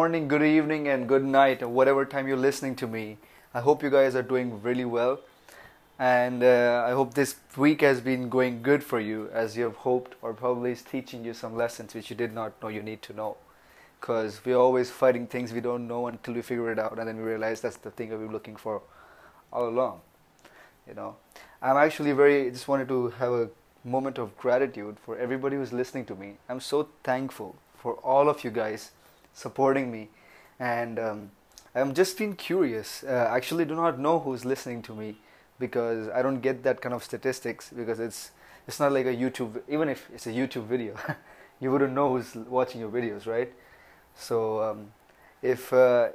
morning, good evening, and good night, or whatever time you're listening to me. I hope you guys are doing really well, and uh, I hope this week has been going good for you as you have hoped, or probably is teaching you some lessons which you did not know you need to know. Because we're always fighting things we don't know until we figure it out, and then we realize that's the thing that we're looking for all along. You know, I'm actually very just wanted to have a moment of gratitude for everybody who's listening to me. I'm so thankful for all of you guys supporting me, and um, I'm just been curious. Uh, actually, do not know who's listening to me because I don't get that kind of statistics because it's it's not like a YouTube. Even if it's a YouTube video, you wouldn't know who's watching your videos, right? So um, if uh,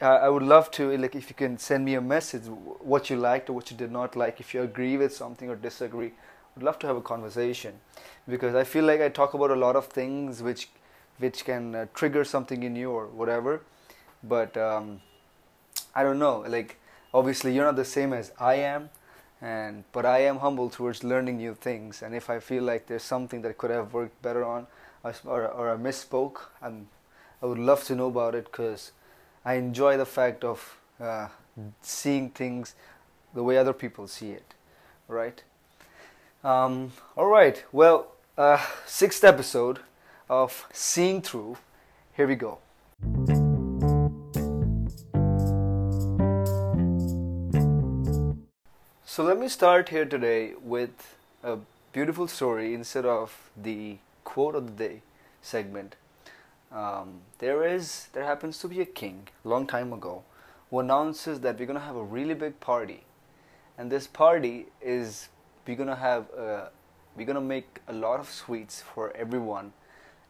I would love to like if you can send me a message what you liked or what you did not like if you agree with something or disagree would love to have a conversation because I feel like I talk about a lot of things which which can uh, trigger something in you or whatever. But um, I don't know like obviously you're not the same as I am and but I am humble towards learning new things. And if I feel like there's something that could have worked better on or, or I misspoke I'm, I would love to know about it because I enjoy the fact of uh, seeing things the way other people see it right? Um, all right, well, uh, sixth episode of Seeing Through. Here we go. So let me start here today with a beautiful story instead of the quote of the day segment. Um, there is, there happens to be a king long time ago who announces that we're gonna have a really big party, and this party is we're gonna have uh, we're gonna make a lot of sweets for everyone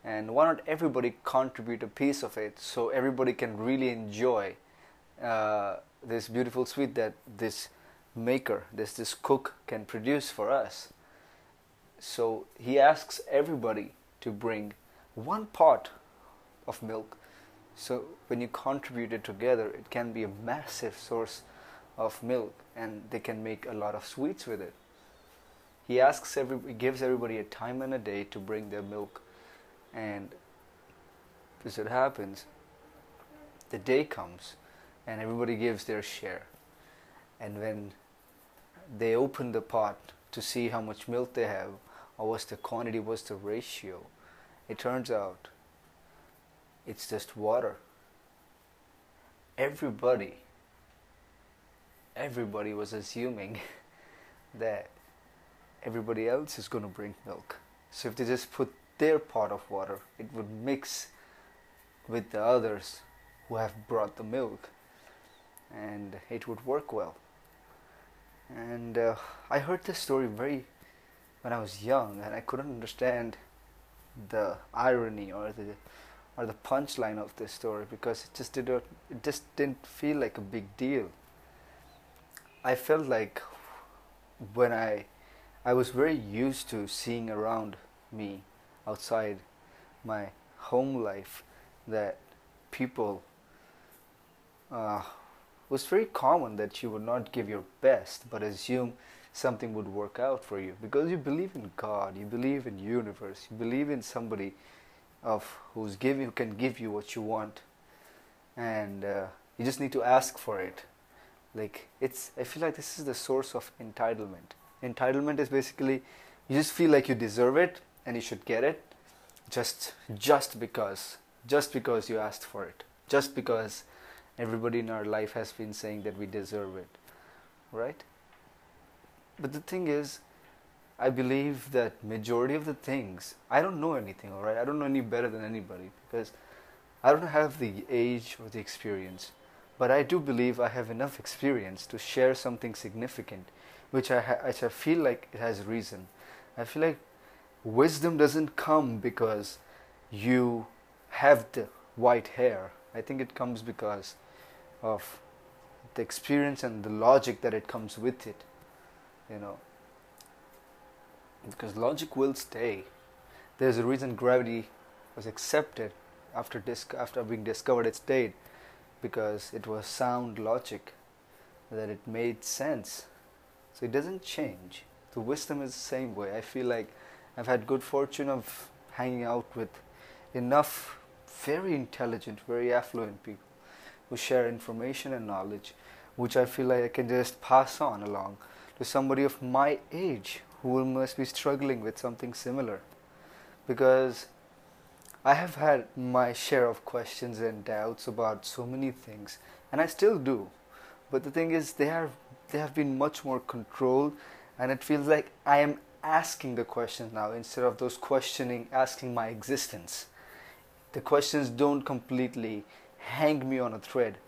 and why not everybody contribute a piece of it so everybody can really enjoy uh, this beautiful sweet that this maker this this cook can produce for us? So he asks everybody to bring one pot of milk. So when you contribute it together it can be a massive source of milk and they can make a lot of sweets with it. He asks every, he gives everybody a time and a day to bring their milk, and as it happens, the day comes, and everybody gives their share, and when they open the pot to see how much milk they have, or what's the quantity, what's the ratio, it turns out it's just water. Everybody, everybody was assuming that everybody else is going to bring milk. So if they just put their pot of water, it would mix with the others who have brought the milk and it would work well. And uh, I heard this story very when I was young and I couldn't understand the irony or the or the punchline of this story because it just did not, it just didn't feel like a big deal. I felt like when I I was very used to seeing around me outside my home life that people uh, was very common that you would not give your best but assume something would work out for you. Because you believe in God, you believe in universe, you believe in somebody of who's giving who can give you what you want, and uh, you just need to ask for it. Like it's, I feel like this is the source of entitlement. Entitlement is basically you just feel like you deserve it and you should get it just just because just because you asked for it. Just because everybody in our life has been saying that we deserve it right? But the thing is i believe that majority of the things i don't know anything all right? I don't know any better than anybody because i don't have the age or the experience. But i do believe i have enough experience to share something significant which I, ha- which I feel like it has reason. I feel like wisdom doesn't come because you have the white hair. I think it comes because of the experience and the logic that it comes with it. You know, because logic will stay. There's a reason gravity was accepted after disc- after being discovered it stayed because it was sound logic that it made sense so it doesn't change. The wisdom is the same way. I feel like I've had good fortune of hanging out with enough very intelligent, very affluent people who share information and knowledge, which I feel like I can just pass on along to somebody of my age who must be struggling with something similar. Because I have had my share of questions and doubts about so many things, and I still do. But the thing is, they have they have been much more controlled, and it feels like I am asking the questions now instead of those questioning asking my existence. The questions don't completely hang me on a thread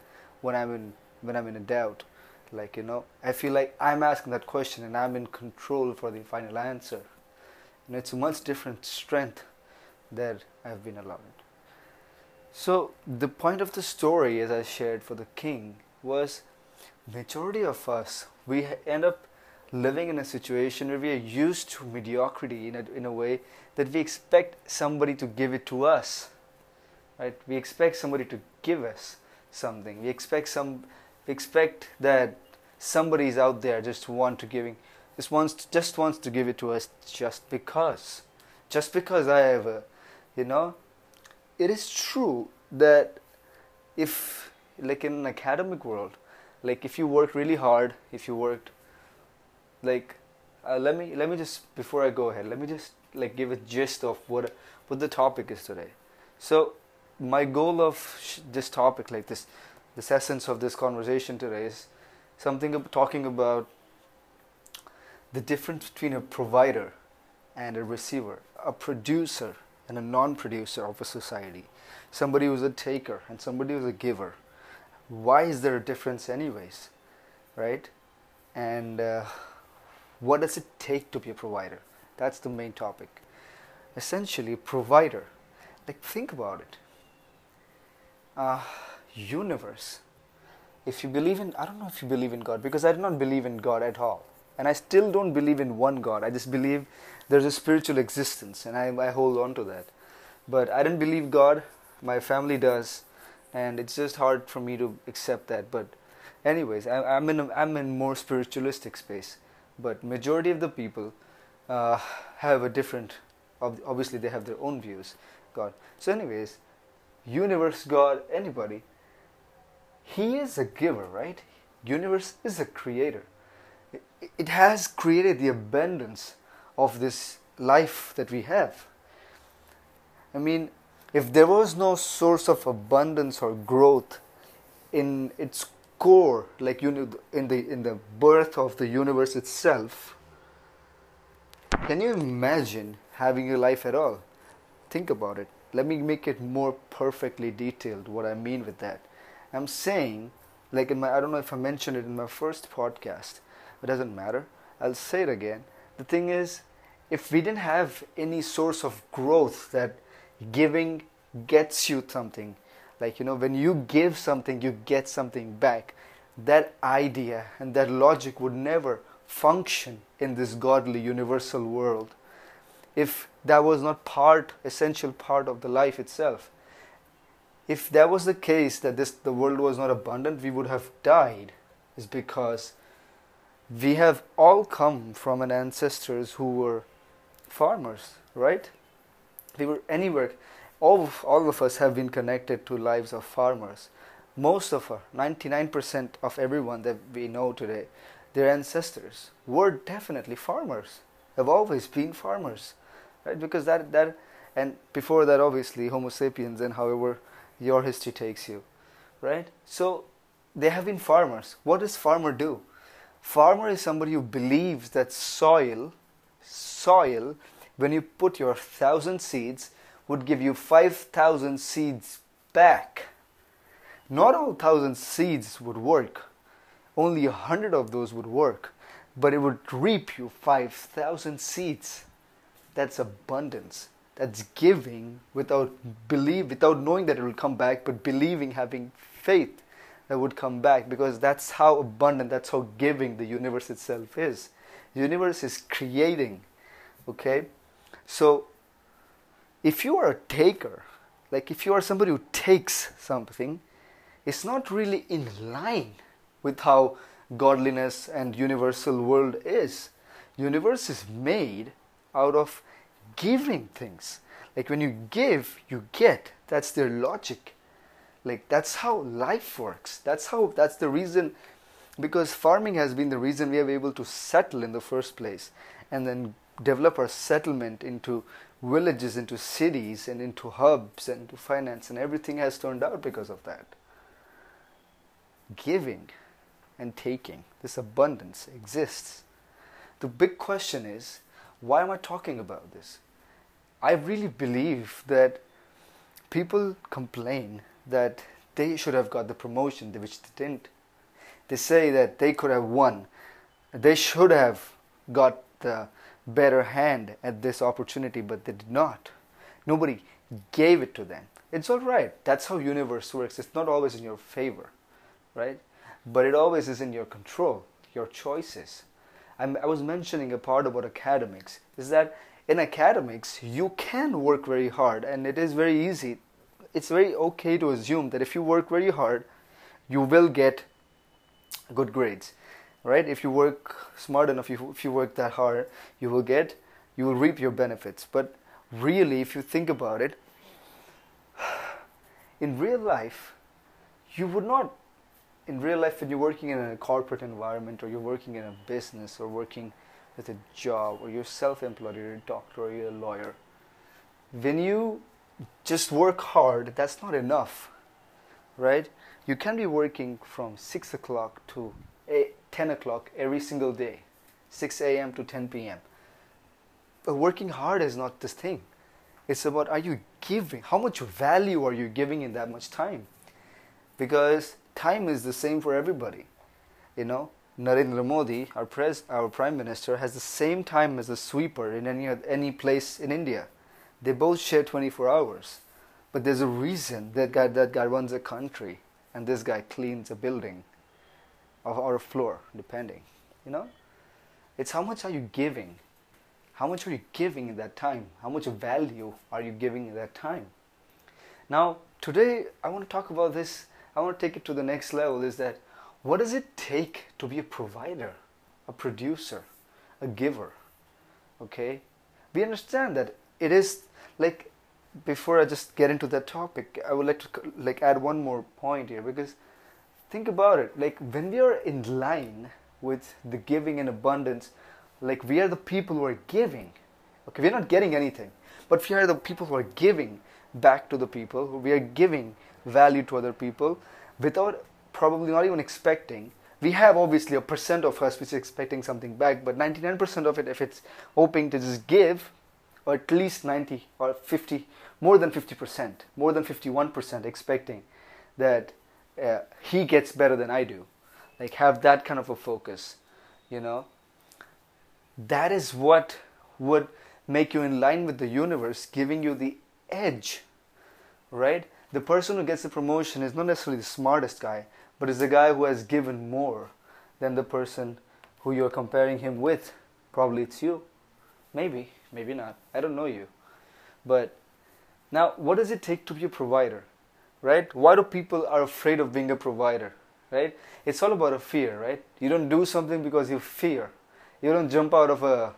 when I'm in when I'm in a doubt. Like you know, I feel like I'm asking that question and I'm in control for the final answer. And it's a much different strength that I've been allowed. So the point of the story, as I shared for the king, was majority of us we end up living in a situation where we are used to mediocrity in a, in a way that we expect somebody to give it to us right? We expect somebody to give us something. We expect some we expect that somebody is out there just want to giving just wants just wants to give it to us just because just because i have a you know? It is true that if like in an academic world like if you work really hard if you worked like uh, let me let me just before I go ahead, let me just like give a gist of what what the topic is today. So my goal of sh- this topic, like this, this essence of this conversation today is something talking about the difference between a provider and a receiver, a producer and a non-producer of a society, somebody who's a taker and somebody who's a giver. Why is there a difference, anyways? Right? And uh, what does it take to be a provider? That's the main topic. Essentially, provider. Like, think about it. Uh, universe. If you believe in, I don't know if you believe in God, because I do not believe in God at all. And I still don't believe in one God. I just believe there's a spiritual existence, and I, I hold on to that. But I don't believe God. My family does, and it's just hard for me to accept that. But, anyways, I, I'm in a, I'm in more spiritualistic space but majority of the people uh, have a different obviously they have their own views. God. So anyways universe god anybody he is a giver right? Universe is a creator. It has created the abundance of this life that we have. I mean if there was no source of abundance or growth in its core, like you know, in the in the birth of the universe itself. Can you imagine having a life at all? Think about it. Let me make it more perfectly detailed. What I mean with that, I'm saying, like in my I don't know if I mentioned it in my first podcast. It doesn't matter. I'll say it again. The thing is, if we didn't have any source of growth that giving gets you something like you know when you give something you get something back. That idea and that logic would never function in this godly universal world if that was not part essential part of the life itself. If that was the case that this the world was not abundant we would have died is because we have all come from an ancestors who were farmers right? They were anywhere all of, all of us have been connected to lives of farmers. Most of us, 99% of everyone that we know today, their ancestors were definitely farmers, have always been farmers, right? Because that, that and before that, obviously, Homo sapiens and however your history takes you, right? So they have been farmers. What does farmer do? Farmer is somebody who believes that soil, soil, when you put your thousand seeds, would give you 5,000 seeds back. Not all 1,000 seeds would work, only a 100 of those would work, but it would reap you 5,000 seeds. That's abundance. That's giving without believe, without knowing that it will come back, but believing, having faith that would come back because that's how abundant, that's how giving the universe itself is. The universe is creating. Okay? So if you are a taker, like if you are somebody who takes something, it's not really in line with how godliness and universal world is. Universe is made out of giving things. Like when you give, you get. That's their logic. Like that's how life works. That's how that's the reason because farming has been the reason we are able to settle in the first place and then develop our settlement into villages, into cities and into hubs and into finance and everything has turned out because of that. Giving and taking, this abundance exists. The big question is why am I talking about this? I really believe that people complain that they should have got the promotion which they didn't. They say that they could have won. They should have got the better hand at this opportunity, but they did not. Nobody gave it to them. It's all right. That's how universe works. It's not always in your favor, right? But it always is in your control, your choices. I'm, I was mentioning a part about academics. Is that in academics you can work very hard, and it is very easy. It's very okay to assume that if you work very hard, you will get good grades right? If you work smart enough if you work that hard you will get you will reap your benefits. But really if you think about it in real life you would not in real life when you're working in a corporate environment or you're working in a business or working with a job or you're self-employed or you're a doctor or you're a lawyer when you just work hard that's not enough right? You can be working from 6 o'clock to 8, 10 o'clock every single day, 6 a.m. to 10 p.m. But working hard is not this thing. It's about are you giving? How much value are you giving in that much time? Because time is the same for everybody. You know, Narendra Modi, our pres, our prime minister, has the same time as a sweeper in any any place in India. They both share 24 hours, but there's a reason that guy that guy runs a country and this guy cleans a building or a floor, depending. You know, it's how much are you giving? How much are you giving in that time? How much value are you giving in that time? Now, today I want to talk about this. I want to take it to the next level. Is that what does it take to be a provider, a producer, a giver? Okay, we understand that it is like before I just get into that topic, I would like to like add one more point here because think about it like when we are in line with the giving and abundance like we are the people who are giving. Okay we're not getting anything but we are the people who are giving back to the people. We are giving value to other people without probably not even expecting. We have obviously a percent of us which is expecting something back but 99% of it if it's hoping to just give or at least 90 or 50 more than 50% more than 51% expecting that uh, he gets better than I do. Like have that kind of a focus, you know. That is what would make you in line with the universe, giving you the edge, right? The person who gets the promotion is not necessarily the smartest guy, but is the guy who has given more than the person who you're comparing him with. Probably it's you. Maybe, maybe not. I don't know you. But now, what does it take to be a provider? Right? Why do people are afraid of being a provider, right? It's all about a fear, right? You don't do something because you fear. You don't jump out of a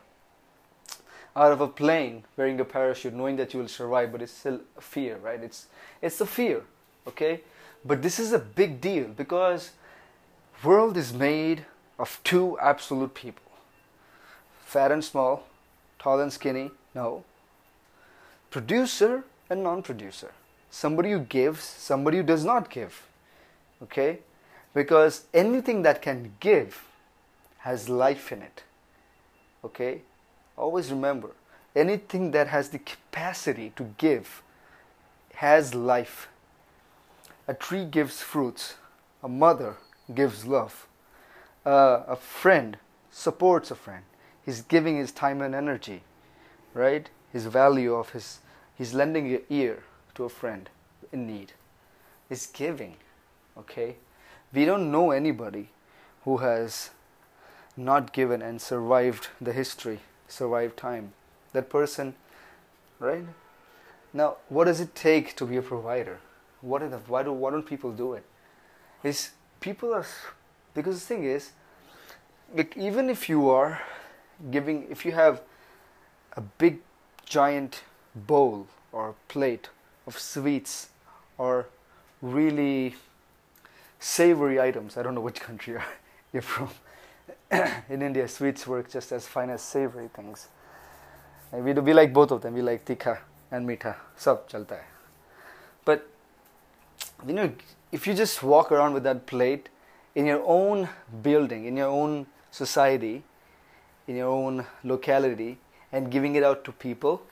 out of a plane wearing a parachute knowing that you will survive, but it's still fear, right? It's it's a fear, okay? But this is a big deal because world is made of two absolute people. Fat and small, tall and skinny, no. Producer and non-producer somebody who gives, somebody who does not give. Okay? Because anything that can give has life in it. Okay? Always remember anything that has the capacity to give has life. A tree gives fruits, a mother gives love, uh, a friend supports a friend. He's giving his time and energy, right? His value of his, he's lending an ear to a friend in need is giving. Okay? We don't know anybody who has not given and survived the history, survived time. That person, right? Now, what does it take to be a provider? What the, why, do, why don't people do it? Is people are, because the thing is, like even if you are giving, if you have a big giant bowl or plate of sweets or really savory items. I don't know which country you're from. in India, sweets work just as fine as savory things. And we do we like both of them. We like tikha and meetha. Sab chalta hai. But you know, if you just walk around with that plate in your own building, in your own society, in your own locality, and giving it out to people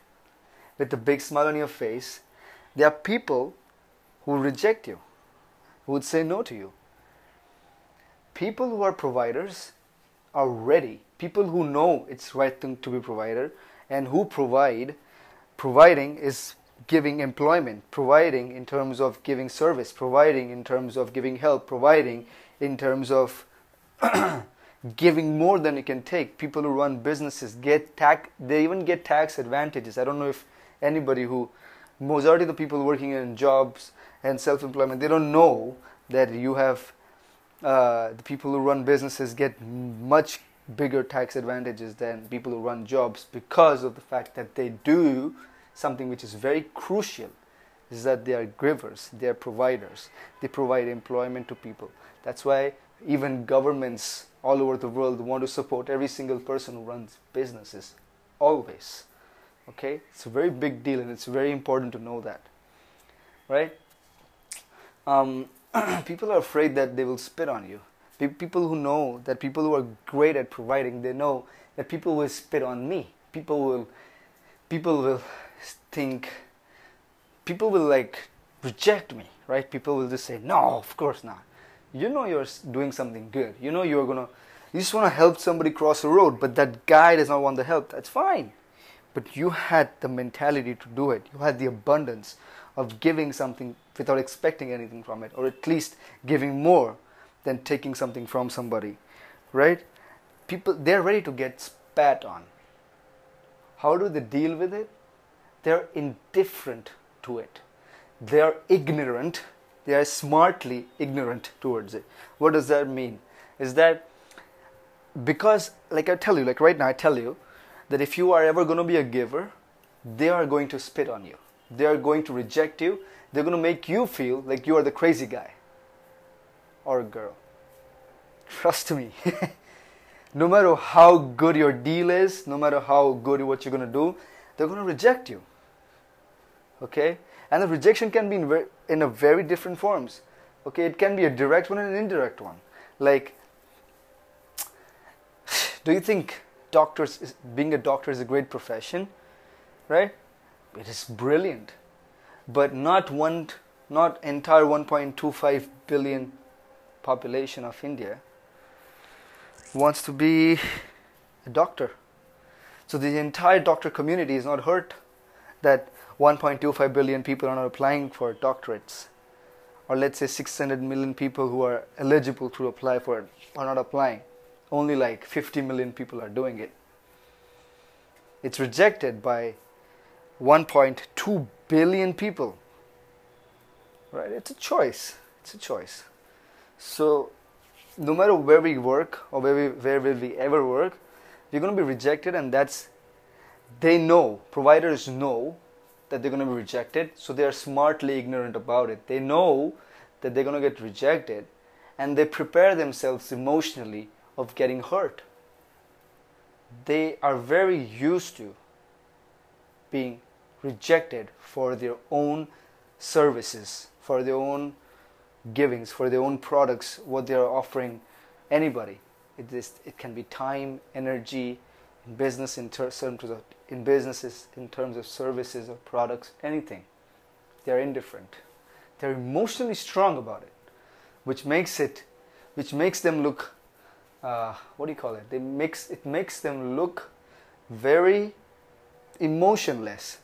with a big smile on your face, there are people who reject you, who would say no to you. People who are providers are ready. People who know it's right thing to be provider and who provide, providing is giving employment, providing in terms of giving service, providing in terms of giving help, providing in terms of giving more than you can take. People who run businesses get tax, they even get tax advantages. I don't know if anybody who, majority of the people working in jobs and self-employment, they don't know that you have uh, the people who run businesses get much bigger tax advantages than people who run jobs because of the fact that they do something which is very crucial is that they are givers, they are providers, they provide employment to people. That's why even governments all over the world want to support every single person who runs businesses, always. Okay? It's a very big deal and it's very important to know that. Right? Um, people are afraid that they will spit on you. People who know that people who are great at providing, they know that people will spit on me. People will, people will think, people will like reject me, right? People will just say, no, of course not. You know you're doing something good. You know you're gonna, you just want to help somebody cross the road, but that guy does not want the help. That's fine. But you had the mentality to do it. You had the abundance of giving something without expecting anything from it, or at least giving more than taking something from somebody, right? People, they're ready to get spat on. How do they deal with it? They're indifferent to it. They're ignorant. They are smartly ignorant towards it. What does that mean? Is that because, like I tell you, like right now, I tell you that if you are ever going to be a giver, they are going to spit on you. They are going to reject you. They're going to make you feel like you are the crazy guy or girl. Trust me. no matter how good your deal is, no matter how good what you're going to do, they're going to reject you. Okay? And the rejection can be in, ver- in a very different forms. Okay? It can be a direct one and an indirect one. Like, do you think doctors is, being a doctor is a great profession? Right? It is brilliant. But not one not entire 1.25 billion population of India wants to be a doctor. So the entire doctor community is not hurt that 1.25 billion people are not applying for doctorates. Or let's say 600 million people who are eligible to apply for it are not applying. Only like 50 million people are doing it. It's rejected by 1.2 billion people. Right? It's a choice. It's a choice. So, no matter where we work or where, we, where will we ever work, we're going to be rejected, and that's they know, providers know that they're going to be rejected, so they are smartly ignorant about it. They know that they're going to get rejected, and they prepare themselves emotionally of getting hurt. They are very used to being rejected for their own services, for their own givings, for their own products, what they are offering anybody. It, is, it can be time, energy, in business in terms of in businesses in terms of services or products, anything. They're indifferent. They're emotionally strong about it, which makes it, which makes them look, uh, what do you call it? They makes it makes them look very emotionless,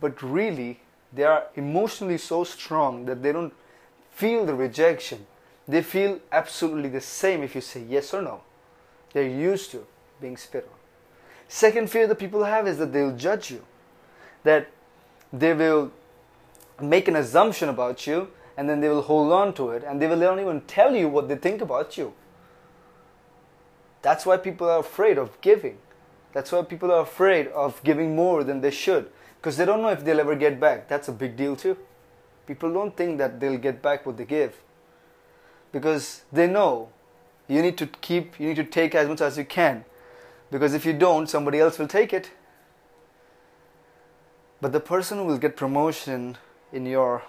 but really they are emotionally so strong that they don't feel the rejection. They feel absolutely the same if you say yes or no. They're used to being spit on. Second fear that people have is that they'll judge you, that they will make an assumption about you and then they will hold on to it and they will not even tell you what they think about you. That's why people are afraid of giving That's why people are afraid of giving more than they should because they don't know if they'll ever get back. That's a big deal too. People don't think that they'll get back what they give because they know you need to keep, you need to take as much as you can because if you don't, somebody else will take it. But the person who will get promotion in your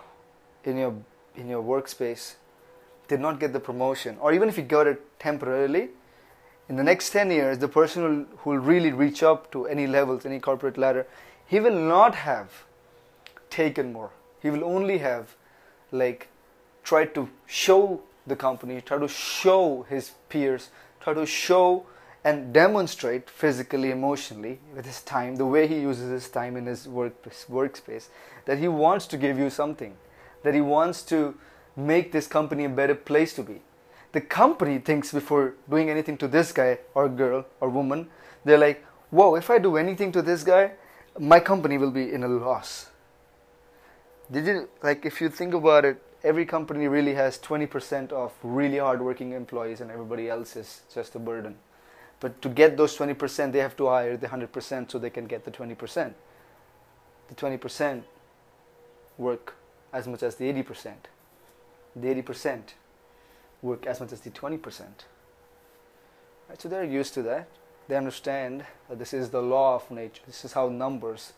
in your in your workspace did not get the promotion, or even if you got it temporarily, in the next 10 years, the person who, will really reach up to any levels, any corporate ladder, he will not have taken more. He will only have like tried to show the company, try to show his peers, try to show and demonstrate physically, emotionally with his time, the way he uses his time in his work, workspace, that he wants to give you something, that he wants to make this company a better place to be. The company thinks before doing anything to this guy or girl or woman, they're like, whoa, if I do anything to this guy, my company will be in a loss. Did you, like, if you think about it, every company really has 20% of really hardworking employees and everybody else is just a burden. But to get those 20%, they have to hire the 100% so they can get the 20%. The 20% work as much as the 80%. The 80% work as much as the 20%. Right, so they're used to that. They understand that this is the law of nature. This is how numbers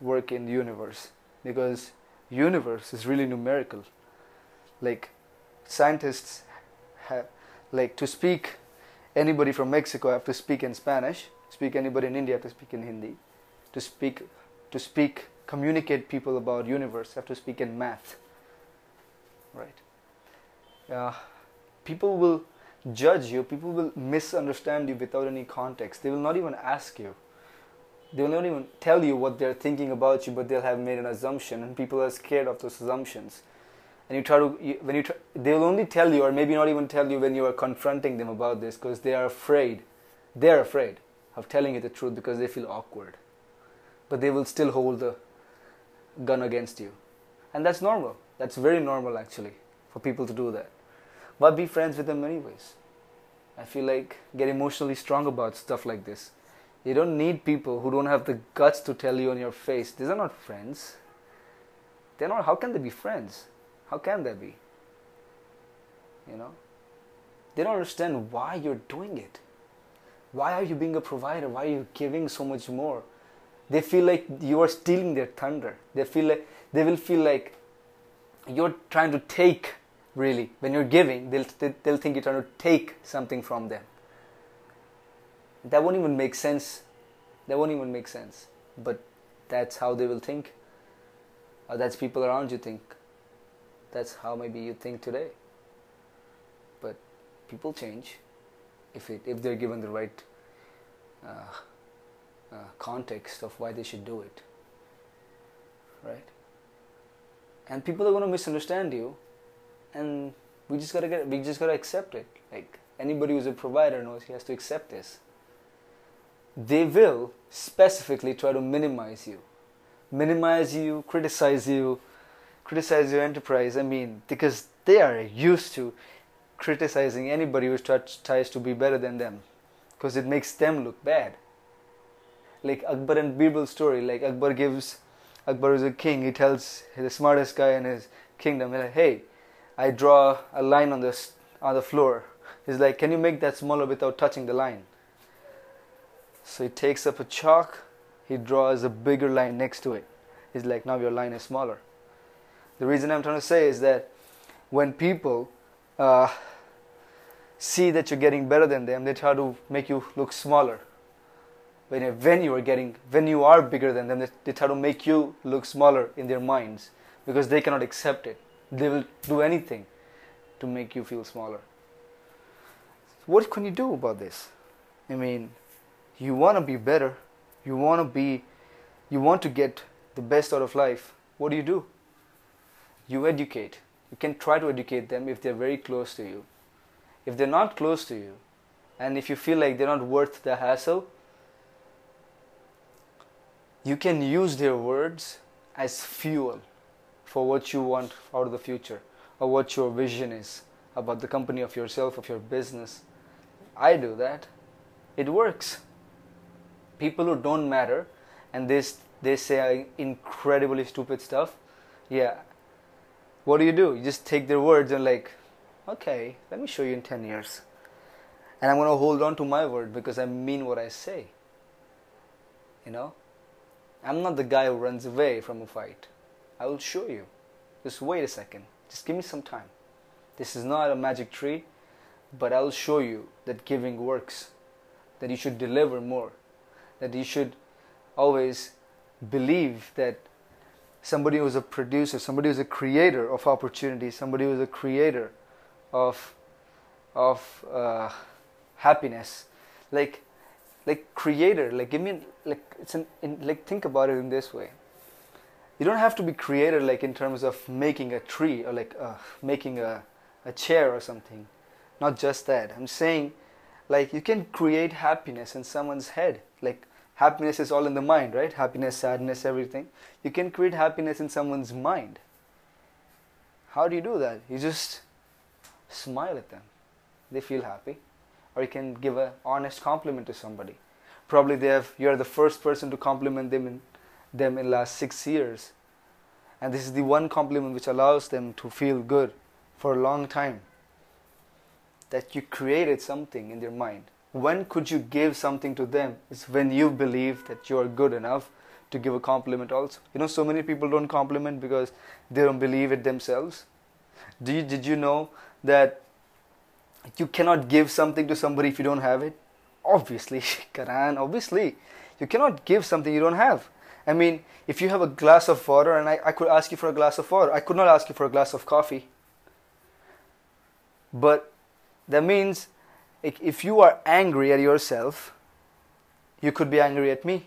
work in the universe. Because universe is really numerical. Like scientists have, like to speak anybody from Mexico I have to speak in Spanish. Speak anybody in India have to speak in Hindi. To speak, to speak, communicate people about universe have to speak in math. Right. Uh, people will judge you. People will misunderstand you without any context. They will not even ask you. They will not even tell you what they're thinking about you, but they'll have made an assumption, and people are scared of those assumptions and you try to when you try, they will only tell you or maybe not even tell you when you are confronting them about this because they are afraid they're afraid of telling you the truth because they feel awkward but they will still hold the gun against you and that's normal that's very normal actually for people to do that but be friends with them anyways i feel like get emotionally strong about stuff like this you don't need people who don't have the guts to tell you on your face these are not friends they're not how can they be friends how can that be? You know? They don't understand why you're doing it. Why are you being a provider? Why are you giving so much more? They feel like you are stealing their thunder. They feel like they will feel like you're trying to take really when you're giving they'll they'll think you're trying to take something from them that won't even make sense that won't even make sense but that's how they will think or that's people around you think that's how maybe you think today. But people change if it if they're given the right uh, uh, context of why they should do it. Right? And people are going to misunderstand you, and we just gotta get we just gotta accept it. Like anybody who's a provider knows he has to accept this. They will specifically try to minimize you, minimize you, criticize you, criticize your enterprise. I mean, because they are used to criticizing anybody who tries to be better than them because it makes them look bad. Like Akbar and Birbal story, like Akbar gives, Akbar is a king, he tells the smartest guy in his kingdom, like, hey, I draw a line on the, on the floor. He's like, can you make that smaller without touching the line? So he takes up a chalk, he draws a bigger line next to it. He's like, now your line is smaller. The reason I'm trying to say is that when people uh, see that you're getting better than them, they try to make you look smaller. When, when you are getting, when you are bigger than them, they, they try to make you look smaller in their minds because they cannot accept it. They will do anything to make you feel smaller. What can you do about this? I mean, you want to be better, you want to be, you want to get the best out of life. What do you do? you educate. You can try to educate them if they're very close to you. If they're not close to you, and if you feel like they're not worth the hassle, you can use their words as fuel for what you want out of the future or what your vision is about the company of yourself, of your business. I do that. It works. people who don't matter and they they say incredibly stupid stuff yeah what do you do you just take their words and like okay let me show you in 10 years and i'm going to hold on to my word because i mean what i say you know i'm not the guy who runs away from a fight i will show you. Just wait a second. Just give me some time. This is not a magic tree but i'll show you that giving works that you should deliver more that you should always believe that somebody who's a producer, somebody who's a creator of opportunity, somebody who's a creator of of uh, happiness, like like creator, like give me like it's an in, like think about it in this way. You don't have to be creator like in terms of making a tree or like uh, making a a chair or something. Not just that. I'm saying like you can create happiness in someone's head. Like happiness is all in the mind right? Happiness sadness everything. You can create happiness in someone's mind. How do you do that? You just smile at them. They feel happy. Or you can give an honest compliment to somebody. Probably they have you're the first person to compliment them in them in last 6 years and this is the one compliment which allows them to feel good for a long time that you created something in their mind. When could you give something to them? It's when you believe that you are good enough to give a compliment also. You know, so many people don't compliment because they don't believe it themselves. Do you, did you know that you cannot give something to somebody if you don't have it? Obviously, Karan, obviously. You cannot give something you don't have. I mean, if you have a glass of water and I, I could ask you for a glass of water, I could not ask you for a glass of coffee. But that means if you are angry at yourself, you could be angry at me.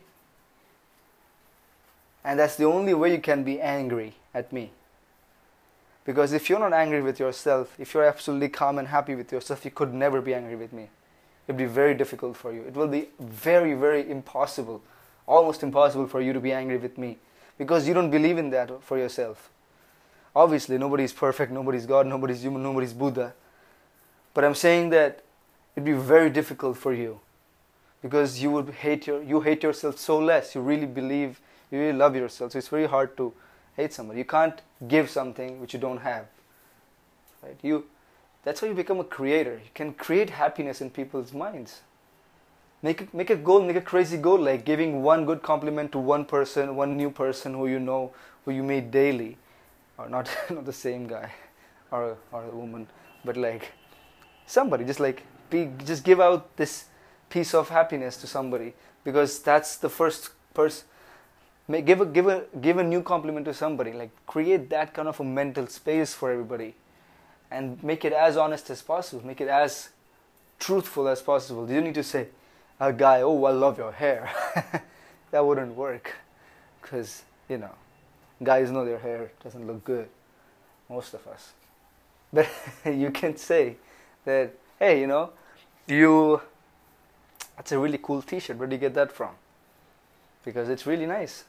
And that's the only way you can be angry at me. Because if you're not angry with yourself, if you're absolutely calm and happy with yourself, you could never be angry with me. It'd be very difficult for you. It will be very, very impossible, almost impossible for you to be angry with me. Because you don't believe in that for yourself. Obviously, nobody is perfect, nobody is God, nobody is human, nobody is Buddha. But I'm saying that it'd be very difficult for you because you would hate your you hate yourself so less. You really believe you really love yourself. So it's very hard to hate somebody. You can't give something which you don't have. Right? You that's how you become a creator. You can create happiness in people's minds. Make make a goal, make a crazy goal, like giving one good compliment to one person, one new person who you know, who you meet daily, or not not the same guy, or or a woman, but like somebody. Just like be just give out this piece of happiness to somebody. Because that's the first person give a give a give a new compliment to somebody. Like create that kind of a mental space for everybody. And make it as honest as possible. Make it as truthful as possible. You don't need to say a guy oh i love your hair that wouldn't work because you know guys know their hair doesn't look good most of us but you can say that, hey, you know, you, that's a really cool t shirt. Where do you get that from? Because it's really nice.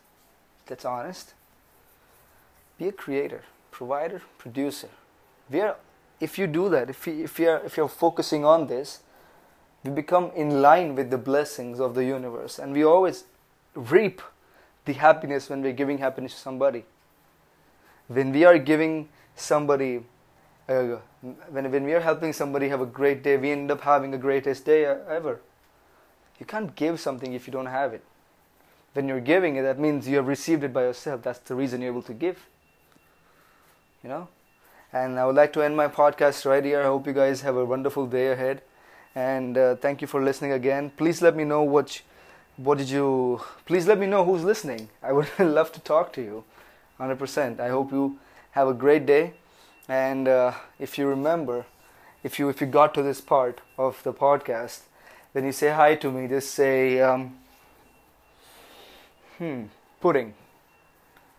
That's honest. Be a creator, provider, producer. We are, if you do that, if, you, if, you're, if you're focusing on this, we become in line with the blessings of the universe and we always reap the happiness when we're giving happiness to somebody. When we are giving somebody uh, when, when we are helping somebody have a great day, we end up having the greatest day ever. You can't give something if you don't have it. When you're giving it, that means you have received it by yourself. That's the reason you're able to give. You know? And I would like to end my podcast right here. I hope you guys have a wonderful day ahead. And uh, thank you for listening again. Please let me know what, what did you. Please let me know who's listening. I would love to talk to you, 100%. I hope you have a great day. And uh, if you remember, if you if you got to this part of the podcast, when you say hi to me, just say, um, "Hmm, pudding."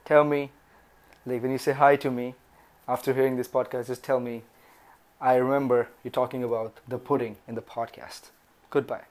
Tell me, like when you say hi to me after hearing this podcast, just tell me, "I remember you talking about the pudding in the podcast." Goodbye.